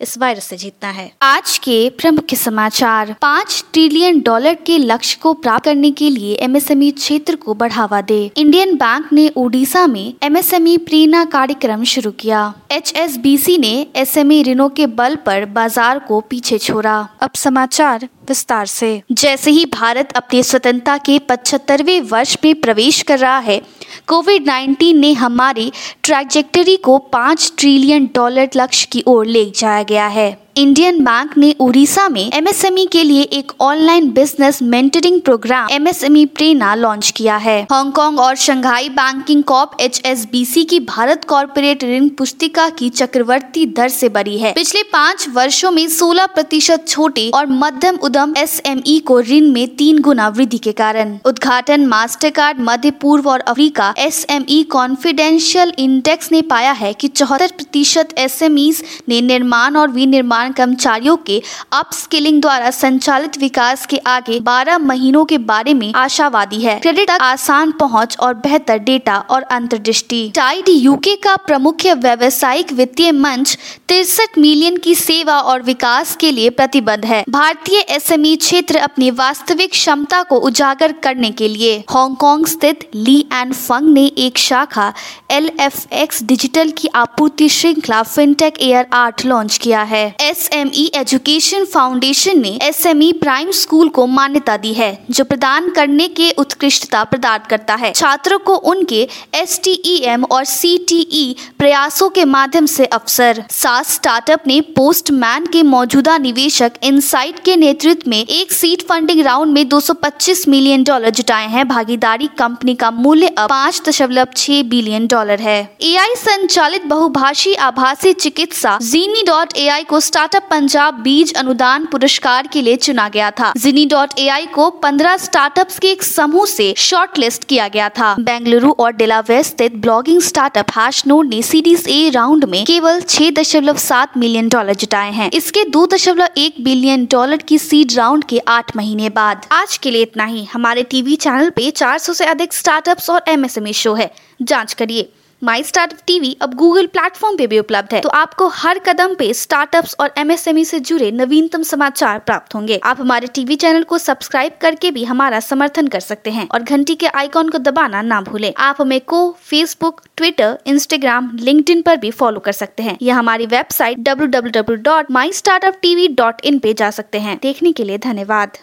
इस वायरस से जीतना है। आज के प्रमुख समाचार, पाँच ट्रिलियन डॉलर के लक्ष्य को प्राप्त करने के लिए एमएसएमई क्षेत्र को बढ़ावा दे। इंडियन बैंक ने उड़ीसा में एमएसएमई प्रेरणा कार्यक्रम शुरू किया। एचएसबीसी ने एसएमई ऋणों के बल पर बाज़ार को पीछे छोड़ा। अब समाचार विस्तार से। जैसे ही भारत अपनी स्वतंत्रता के पचहत्तरवे वर्ष में प्रवेश कर रहा है कोविड 19 ने हमारी ट्रैजेक्टरी को पाँच ट्रिलियन डॉलर लक्ष्य की ओर ले जाया गया है। इंडियन बैंक ने उड़ीसा में एमएसएमई के लिए एक online business mentoring program MSME Prerna launch किया है। हांगकांग और शंघाई बैंकिंग कॉप एचएसबीसी की भारत कॉरपोरेट ऋण पुस्तिका की चक्रवर्ती दर से बड़ी है। पिछले पाँच वर्षों में 16 प्रतिशत छोटे और मध्यम उद्यम एस को ऋण में तीन गुना वृद्धि के कारण। उद्घाटन मास्टर कार्ड मध्य पूर्व और अफ्रीका एस कॉन्फिडेंशियल इंडेक्स ने पाया है की चौहत्तर प्रतिशत एस ने निर्माण और विनिर्माण निर्माण कर्मचारियों के अपस्किलिंग द्वारा संचालित विकास के आगे 12 महीनों के बारे में आशावादी है। क्रेडिट आसान पहुँच और बेहतर डेटा और अंतर्दृष्टि। टाइड यूके का प्रमुख व्यवसायिक वित्तीय मंच तिरसठ मिलियन की सेवा और विकास के लिए प्रतिबद्ध है। भारतीय एसएमई क्षेत्र अपनी वास्तविक क्षमता को उजागर करने के लिए हांगकांग स्थित ली एंड फंग ने एक शाखा एलएफएक्स डिजिटल की आपूर्ति श्रृंखला फिनटेक एयर आर्ट लॉन्च किया है। एसएमई एजुकेशन फाउंडेशन ने एसएमई प्राइम स्कूल को मान्यता दी है, जो प्रदान करने के उत्कृष्टता प्रदान करता है। छात्रों को उनके STEM और सीटीई प्रयासों के माध्यम से अवसर। सात स्टार्टअप ने पोस्टमैन के मौजूदा निवेशक इनसाइट के नेतृत्व में एक सीट फंडिंग राउंड में 225 मिलियन डॉलर जुटाए हैं। भागीदारी कंपनी का मूल्य अब पाँच दशमलव छह बिलियन डॉलर है। एआई संचालित बहुभाषी आभासी चिकित्सा जीनी डॉट ए को स्टार्टअप पंजाब बीज अनुदान पुरस्कार के लिए चुना गया था। जिनी डॉट ए को पंद्रह स्टार्टअप के एक समूह से शॉर्ट लिस्ट किया गया था। बेंगलुरु और डेलावे स्थित ब्लॉगिंग स्टार्टअप हैश नोड ने सीरीज़ ए राउंड में केवल छह दशमलव सात मिलियन डॉलर जुटाए हैं। इसके दो दशमलव एक बिलियन डॉलर की सीड राउंड के आठ महीने बाद। आज के लिए इतना ही। हमारे टीवी चैनल पे 400 से अधिक स्टार्टअप्स और एमएसएमई शो है। जाँच करिए। माई स्टार्टअप टीवी अब गूगल प्लेटफॉर्म पे भी उपलब्ध है। तो आपको हर कदम पे स्टार्टअप्स और एमएसएमई से जुड़े नवीनतम समाचार प्राप्त होंगे। आप हमारे टीवी चैनल को सब्सक्राइब करके भी हमारा समर्थन कर सकते हैं और घंटी के आइकॉन को दबाना ना भूलें। आप हमें को फेसबुक ट्विटर इंस्टाग्राम लिंक पर भी फॉलो कर सकते हैं। या हमारी वेबसाइट डब्ल्यू पे जा सकते हैं। देखने के लिए धन्यवाद।